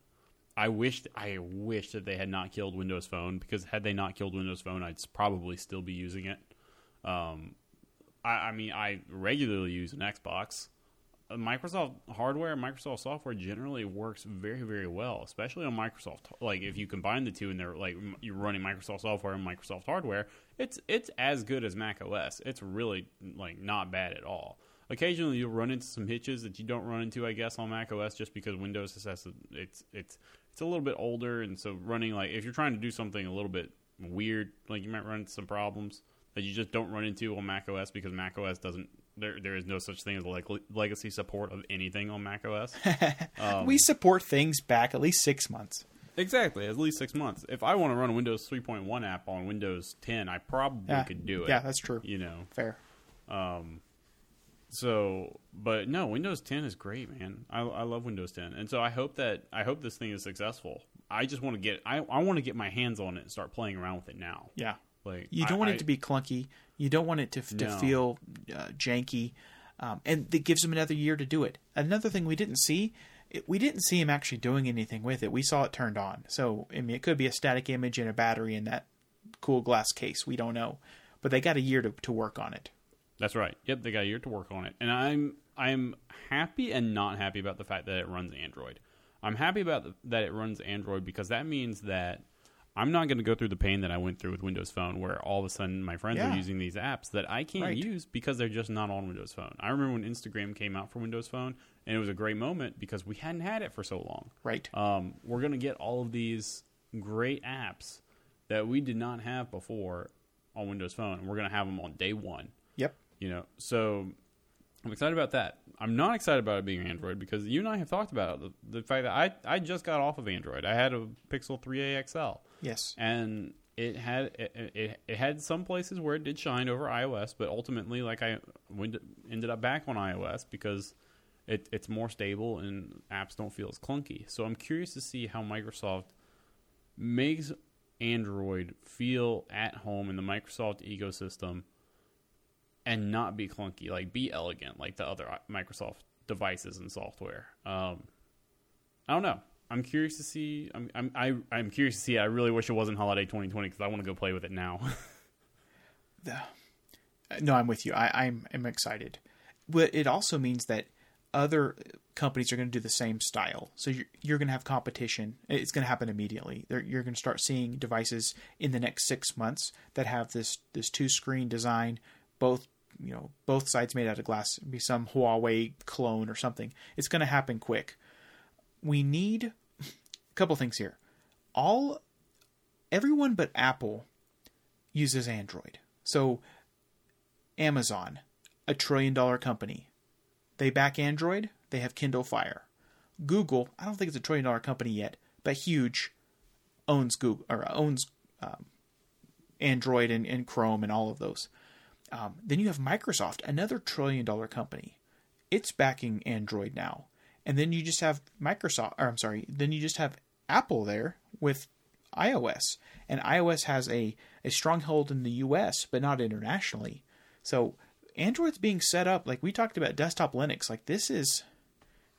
[SPEAKER 1] I wished I wish that they had not killed Windows Phone because had they not killed Windows Phone, I'd probably still be using it. Um, I, I mean, I regularly use an Xbox. Uh, Microsoft hardware, Microsoft software generally works very, very well, especially on Microsoft. Like if you combine the two and they're like you're running Microsoft software and Microsoft hardware, it's it's as good as Mac OS. It's really like not bad at all. Occasionally you'll run into some hitches that you don't run into, I guess, on Mac OS just because Windows has it's it's it's a little bit older, and so running like if you're trying to do something a little bit weird, like you might run into some problems that you just don't run into on Mac OS because Mac OS doesn't. There, there is no such thing as like legacy support of anything on Mac OS. Um,
[SPEAKER 2] we support things back at least six months.
[SPEAKER 1] Exactly, at least six months. If I want to run a Windows 3.1 app on Windows 10, I probably
[SPEAKER 2] Yeah.
[SPEAKER 1] could do it.
[SPEAKER 2] Yeah, that's true.
[SPEAKER 1] You know,
[SPEAKER 2] Fair.
[SPEAKER 1] um, so, but no, Windows 10 is great, man. I, I love Windows 10, and so I hope that I hope this thing is successful. I just want to get I, I want to get my hands on it and start playing around with it now.
[SPEAKER 2] Yeah.
[SPEAKER 1] Like
[SPEAKER 2] You don't
[SPEAKER 1] I-
[SPEAKER 2] want
[SPEAKER 1] I-
[SPEAKER 2] it to be clunky. You don't want it to, to
[SPEAKER 1] No.
[SPEAKER 2] feel uh, janky. Um, and it gives them another year to do it. Another thing we didn't see, it, we didn't see him actually doing anything with it. We saw it turned on. So, I mean, it could be a static image and a battery in that cool glass case. We don't know. But they got a year to, to work on it.
[SPEAKER 1] That's right. Yep, they got a year to work on it, and I'm I'm happy and not happy about the fact that it runs Android. I'm happy about the, that it runs Android because that means that I'm not going to go through the pain that I went through with Windows Phone, where all of a sudden my friends
[SPEAKER 2] Yeah.
[SPEAKER 1] are using these apps that I can't
[SPEAKER 2] Right.
[SPEAKER 1] use because they're just not on Windows Phone. I remember when Instagram came out for Windows Phone, and it was a great moment because we hadn't had it for so long.
[SPEAKER 2] Right.
[SPEAKER 1] Um, we're going to get all of these great apps that we did not have before on Windows Phone, and we're going to have them on day one
[SPEAKER 2] Yep.
[SPEAKER 1] you know so i'm excited about that i'm not excited about it being android because you and i have talked about it, the, the fact that i i just got off of android i had a pixel 3a xl
[SPEAKER 2] Yes.
[SPEAKER 1] and it had it, it, it had some places where it did shine over ios but ultimately like i ended up back on ios because it, it's more stable and apps don't feel as clunky so i'm curious to see how microsoft makes android feel at home in the microsoft ecosystem and not be clunky, like be elegant, like the other uh, Microsoft devices and software. Um, I don't know. I'm curious to see. I'm I'm I, I'm curious to see. I really wish it wasn't holiday 2020 because I want to go play with it now.
[SPEAKER 2] Uh, no, I'm with you. I, I'm I'm excited. But it also means that other companies are going to do the same style. So you're, you're going to have competition. It's going to happen immediately. They're, you're going to start seeing devices in the next six months that have this this two screen design, both you know both sides made out of glass. Be some Huawei clone or something. It's going to happen quick. We need couple things here. All everyone but Apple uses Android. So Amazon, a trillion dollar company. They back Android, they have Kindle Fire. Google, I don't think it's a trillion dollar company yet, but huge, owns Google or owns um, Android and, and Chrome and all of those. Um, then you have Microsoft, another trillion dollar company. It's backing Android now. And then you just have Microsoft, or I'm sorry, then you just have Apple there with iOS. And iOS has a, a stronghold in the US, but not internationally. So Android's being set up like we talked about desktop Linux. Like this is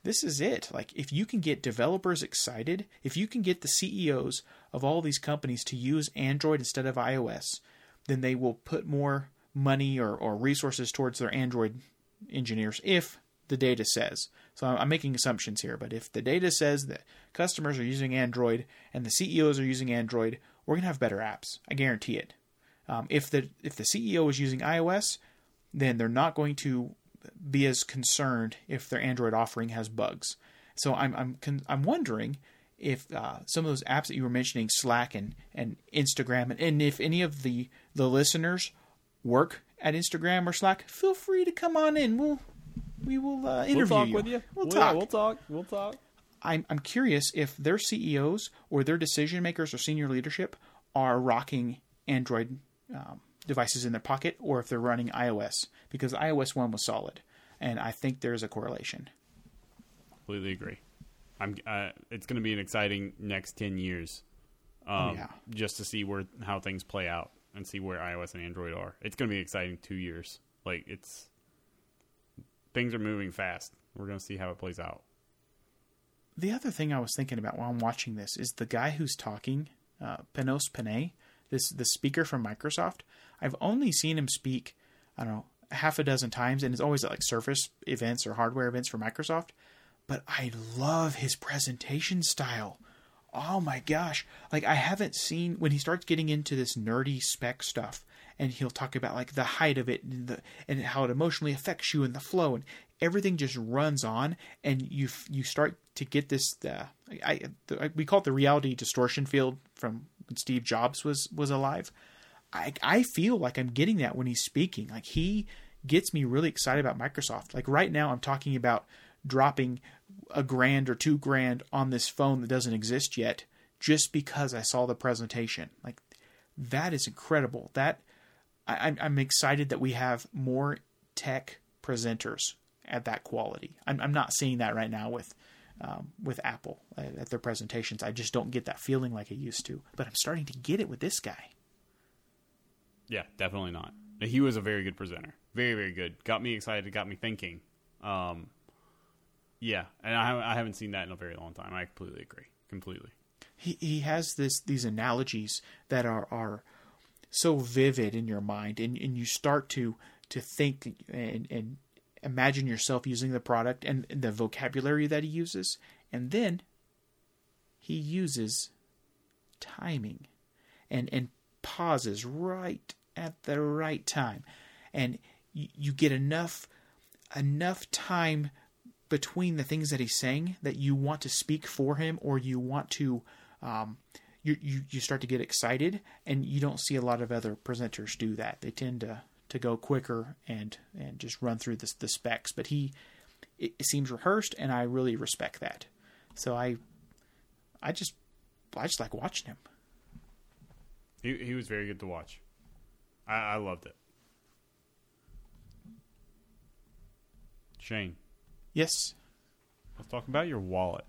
[SPEAKER 2] this is it. Like if you can get developers excited, if you can get the CEOs of all these companies to use Android instead of iOS, then they will put more money or, or resources towards their Android engineers if the data says. So I'm making assumptions here, but if the data says that customers are using Android and the CEOs are using Android, we're gonna have better apps. I guarantee it. Um, if the if the CEO is using iOS, then they're not going to be as concerned if their Android offering has bugs. So I'm I'm I'm wondering if uh, some of those apps that you were mentioning, Slack and and Instagram, and, and if any of the the listeners work at Instagram or Slack, feel free to come on in. We'll we will uh, interview
[SPEAKER 1] we'll talk
[SPEAKER 2] you.
[SPEAKER 1] with you.
[SPEAKER 2] We'll
[SPEAKER 1] yeah,
[SPEAKER 2] talk.
[SPEAKER 1] We'll talk. We'll talk.
[SPEAKER 2] I'm I'm curious if their CEOs or their decision makers or senior leadership are rocking Android um, devices in their pocket or if they're running iOS because iOS one was solid, and I think there's a correlation.
[SPEAKER 1] Completely agree. I'm. Uh, it's going to be an exciting next ten years. Um,
[SPEAKER 2] Oh, yeah.
[SPEAKER 1] Just to see where how things play out and see where iOS and Android are. It's going to be an exciting two years. Like it's things are moving fast. We're going to see how it plays out.
[SPEAKER 2] The other thing I was thinking about while I'm watching this is the guy who's talking, uh, Panos Panay, this the speaker from Microsoft. I've only seen him speak, I don't know, half a dozen times, and it's always at like Surface events or hardware events for Microsoft. But I love his presentation style. Oh my gosh! Like I haven't seen when he starts getting into this nerdy spec stuff, and he'll talk about like the height of it and the and how it emotionally affects you and the flow. And everything just runs on, and you you start to get this. I, the, we call it the reality distortion field from when Steve Jobs was was alive. I I feel like I'm getting that when he's speaking. Like he gets me really excited about Microsoft. Like right now, I'm talking about dropping a grand or two grand on this phone that doesn't exist yet just because I saw the presentation. Like that is incredible. That I, I'm excited that we have more tech presenters at that quality. I'm, I'm not seeing that right now with um, with Apple at, at their presentations. I just don't get that feeling like I used to. But I'm starting to get it with this guy.
[SPEAKER 1] Yeah, definitely not. He was a very good presenter. Very, very good. Got me excited. Got me thinking. Um, yeah, and I, I haven't seen that in a very long time. I completely agree. Completely.
[SPEAKER 2] He he has this these analogies that are are so vivid in your mind, and, and you start to to think and, and imagine yourself using the product and, the vocabulary that he uses, and then he uses timing and and pauses right at the right time, and you, you get enough enough time between the things that he's saying that you want to speak for him or you want to um, you, you you start to get excited and you don't see a lot of other presenters do that they tend to to go quicker and and just run through the, the specs but he it, it seems rehearsed and i really respect that so i i just i just like watching him
[SPEAKER 1] He he was very good to watch. I, I loved it. Shane,
[SPEAKER 2] yes
[SPEAKER 1] let's talk about your wallet.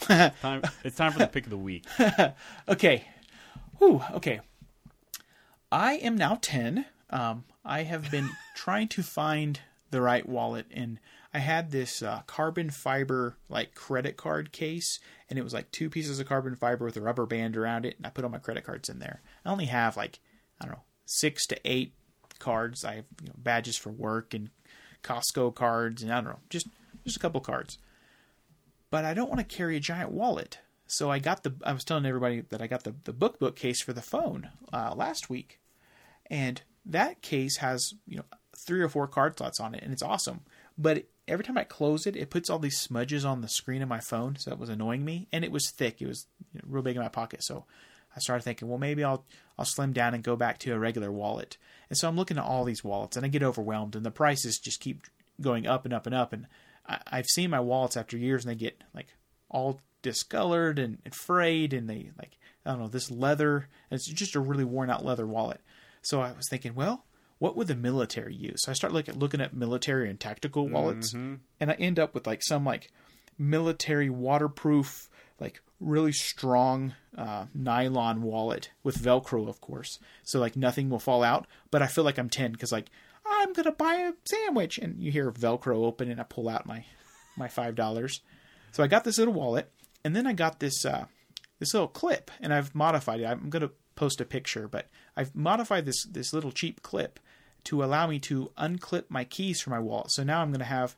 [SPEAKER 1] time, it's time for the pick of the week.
[SPEAKER 2] okay. Whew, okay. I am now 10 um, i have been trying to find the right wallet and i had this uh, carbon fiber like credit card case and it was like two pieces of carbon fiber with a rubber band around it and i put all my credit cards in there. I only have like i don't know six to eight cards. I have you know, badges for work and costco cards and i don't know just just a couple cards but I don't want to carry a giant wallet. So I got the. I was telling everybody that I got the the book book case for the phone uh, last week, and that case has you know three or four card slots on it, and it's awesome. But every time I close it, it puts all these smudges on the screen of my phone, so that was annoying me. And it was thick; it was you know, real big in my pocket. So I started thinking, well, maybe I'll I'll slim down and go back to a regular wallet. And so I'm looking at all these wallets, and I get overwhelmed, and the prices just keep going up and up and up. And I, I've seen my wallets after years, and they get like all discolored and, and frayed, and they like I don't know this leather. It's just a really worn out leather wallet. So I was thinking, well, what would the military use? So I start looking looking at military and tactical wallets, and I end up with like some like military waterproof, like really strong uh, nylon wallet with Velcro, of course. So like nothing will fall out. But I feel like I'm ten because like I'm gonna buy a sandwich, and you hear Velcro open, and I pull out my my five dollars. So I got this little wallet, and then I got this uh, this little clip, and I've modified it. I'm gonna post a picture, but I've modified this this little cheap clip to allow me to unclip my keys from my wallet. So now I'm gonna have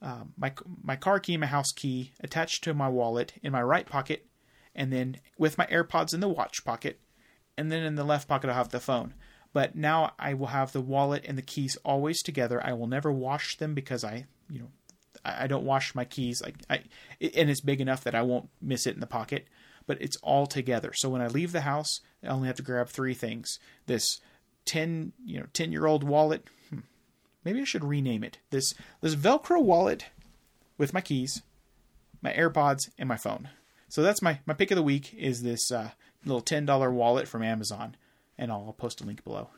[SPEAKER 2] um, my my car key my house key attached to my wallet in my right pocket, and then with my AirPods in the watch pocket, and then in the left pocket I'll have the phone. But now I will have the wallet and the keys always together. I will never wash them because I, you know, I I don't wash my keys. Like I, and it's big enough that I won't miss it in the pocket. But it's all together. So when I leave the house, I only have to grab three things: this ten, you know, ten year old wallet. Hmm, maybe I should rename it. This this Velcro wallet with my keys, my AirPods, and my phone. So that's my my pick of the week is this uh, little ten dollar wallet from Amazon, and I'll, post a link below.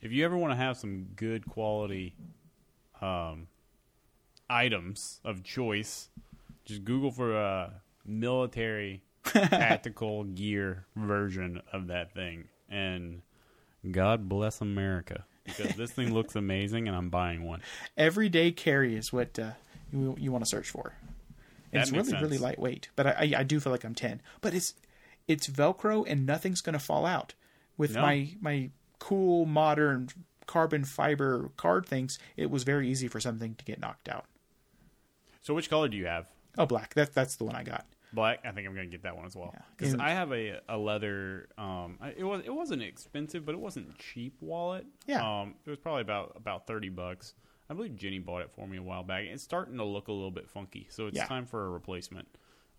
[SPEAKER 1] If you ever want to have some good quality um, items of choice, just Google for a military tactical gear version of that thing, and God bless America because this thing looks amazing, and I'm buying one.
[SPEAKER 2] Everyday carry is what uh, you you want to search for. It's really really lightweight, but I, I I do feel like I'm ten. But it's it's Velcro and nothing's going to fall out with
[SPEAKER 1] No.
[SPEAKER 2] my my cool modern carbon fiber card things. It was very easy for something to get knocked out.
[SPEAKER 1] So, which color do you have?
[SPEAKER 2] Oh, black. That that's the one I got.
[SPEAKER 1] Black. I think I'm gonna get that one as well because
[SPEAKER 2] And-
[SPEAKER 1] I have a a leather. Um, it was it wasn't expensive, but it wasn't cheap wallet.
[SPEAKER 2] Yeah.
[SPEAKER 1] Um, it was probably about about thirty bucks. I believe Jenny bought it for me a while back. It's starting to look a little bit funky, so it's
[SPEAKER 2] Yeah.
[SPEAKER 1] time for a replacement.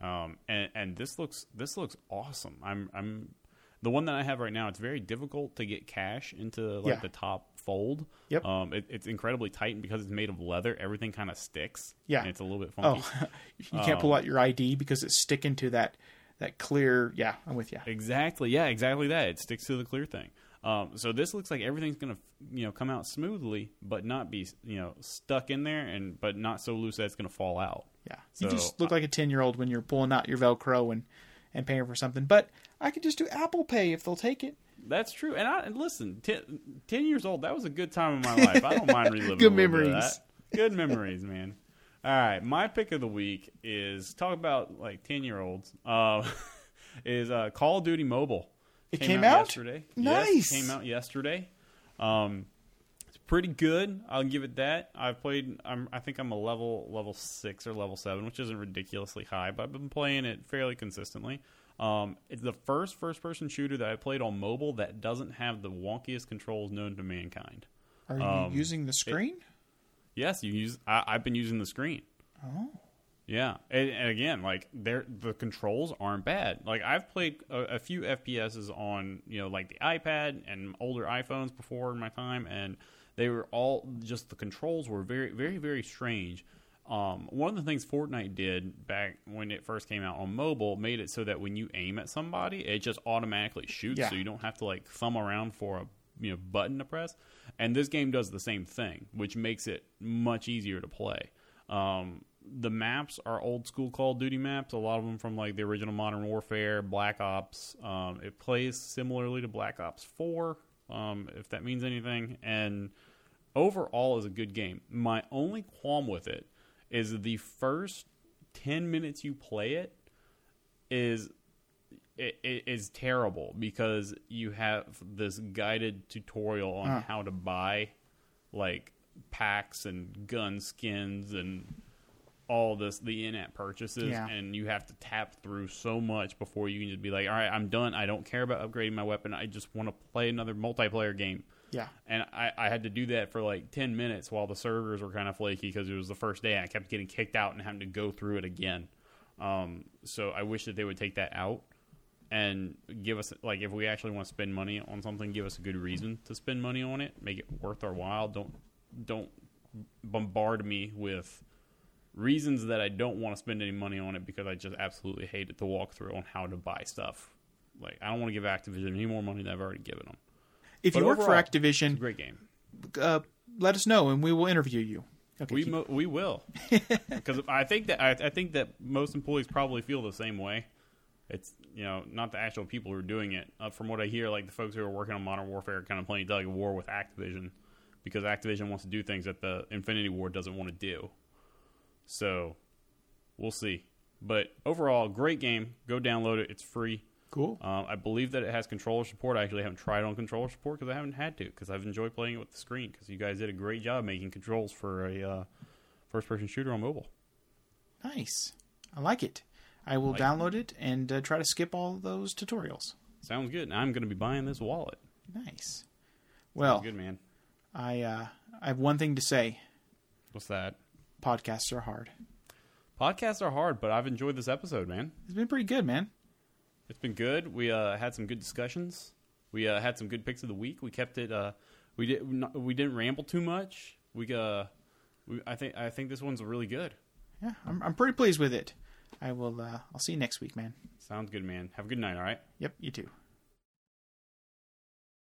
[SPEAKER 1] Um, and and this looks this looks awesome. I'm I'm the one that I have right now. It's very difficult to get cash into like
[SPEAKER 2] Yeah.
[SPEAKER 1] the top fold.
[SPEAKER 2] Yep.
[SPEAKER 1] Um, it, it's incredibly tight, and because it's made of leather, everything kind of sticks.
[SPEAKER 2] Yeah.
[SPEAKER 1] and it's a little bit funky.
[SPEAKER 2] Oh, you can't pull out your ID because it's sticking to that that clear. Yeah, I'm with you.
[SPEAKER 1] Exactly. Yeah, exactly that. It sticks to the clear thing. Um, so this looks like everything's gonna, you know, come out smoothly, but not be, you know, stuck in there, and but not so loose that it's gonna fall out.
[SPEAKER 2] Yeah, you just look like a ten year old when you're pulling out your Velcro and and paying for something. But I could just do Apple Pay if they'll take it.
[SPEAKER 1] That's true. And I and listen, ten, 10 years old, that was a good time in my life. I don't mind reliving.
[SPEAKER 2] Good
[SPEAKER 1] a little bit of
[SPEAKER 2] memories.
[SPEAKER 1] Good memories, man. All right, my pick of the week is talk about like ten year olds. Uh, is uh, Call of Duty Mobile.
[SPEAKER 2] It came out?
[SPEAKER 1] yesterday.
[SPEAKER 2] Nice.
[SPEAKER 1] Yes, it came out yesterday. Um, pretty good. I'll give it that. I've played. I'm, I think I'm a level level six or level seven, which isn't ridiculously high, but I've been playing it fairly consistently. Um, it's the first first person shooter that I played on mobile that doesn't have the wonkiest controls known to mankind.
[SPEAKER 2] Are you
[SPEAKER 1] Um,
[SPEAKER 2] using the screen?
[SPEAKER 1] Yes, you use. I, I've been using the screen.
[SPEAKER 2] oh,
[SPEAKER 1] Yeah, and, and again, like they're the controls aren't bad. Like I've played a, a few FPSs on you know like the iPad and older iPhones before in my time, and they were all just the controls were very very very strange. Um, one of the things Fortnite did back when it first came out on mobile made it so that when you aim at somebody, it just automatically shoots,
[SPEAKER 2] Yeah.
[SPEAKER 1] so you don't have to like thumb around for a you know button to press. And this game does the same thing, which makes it much easier to play. Um, the maps are old school Call of Duty maps. A lot of them from like the original Modern Warfare, Black Ops. Um, it plays similarly to Black Ops Four, um, if that means anything. And overall, is a good game. My only qualm with it is the first ten minutes you play it is it, it is terrible because you have this guided tutorial on
[SPEAKER 2] Huh.
[SPEAKER 1] how to buy like packs and gun skins and all this the in-app purchases
[SPEAKER 2] Yeah.
[SPEAKER 1] and you have to tap through so much before you can just be like all right i'm done i don't care about upgrading my weapon i just want to play another multiplayer game
[SPEAKER 2] yeah.
[SPEAKER 1] and I, I had to do that for like 10 minutes while the servers were kind of flaky because it was the first day. I kept getting kicked out and having to go through it again. Um, so I wish that they would take that out and give us, like, if we actually want to spend money on something, give us a good reason to spend money on it. Make it worth our while. Don't, don't bombard me with reasons that I don't want to spend any money on it because I just absolutely hated the walkthrough on how to buy stuff. Like, I don't want to give Activision any more money than I've already given them.
[SPEAKER 2] If you
[SPEAKER 1] But
[SPEAKER 2] work for
[SPEAKER 1] overall, It's a
[SPEAKER 2] Activision,
[SPEAKER 1] great game.
[SPEAKER 2] uh, let us know and we will interview you. Okay.
[SPEAKER 1] We
[SPEAKER 2] keep-
[SPEAKER 1] mo- we will because I think that I, I think that most employees probably feel the same way. It's you know not the actual people who are doing it. Uh, from what I hear, like the folks who are working on Modern Warfare are kind of playing tug of war with Activision because Activision wants to do things that the Infinity Ward doesn't want to do. So we'll see. But overall, great game. Go download it. It's free.
[SPEAKER 2] cool.
[SPEAKER 1] Um, I believe that it has controller support. I actually haven't tried on controller support because I haven't had to because I've enjoyed playing it with the screen because you guys did a great job making controls for a uh, first-person shooter on mobile.
[SPEAKER 2] Nice. I like it. I will
[SPEAKER 1] Like-
[SPEAKER 2] download it and uh, try to skip all those tutorials.
[SPEAKER 1] Sounds good. And I'm going to be buying this wallet.
[SPEAKER 2] Nice. Well,
[SPEAKER 1] Sounds good, man.
[SPEAKER 2] I uh, I have one thing to say.
[SPEAKER 1] What's that?
[SPEAKER 2] Podcasts are hard.
[SPEAKER 1] Podcasts are hard, but I've enjoyed this episode, man.
[SPEAKER 2] It's been pretty good, man.
[SPEAKER 1] It's been good. We uh, had some good discussions. We uh, had some good picks of the week. We kept it. Uh, we did. We didn't ramble too much. We uh, we, I think I think this one's really good.
[SPEAKER 2] Yeah, I'm I'm pretty pleased with it. I will. Uh, I'll see you next week, man.
[SPEAKER 1] Sounds good, man. Have a good night. All right.
[SPEAKER 2] Yep, you too.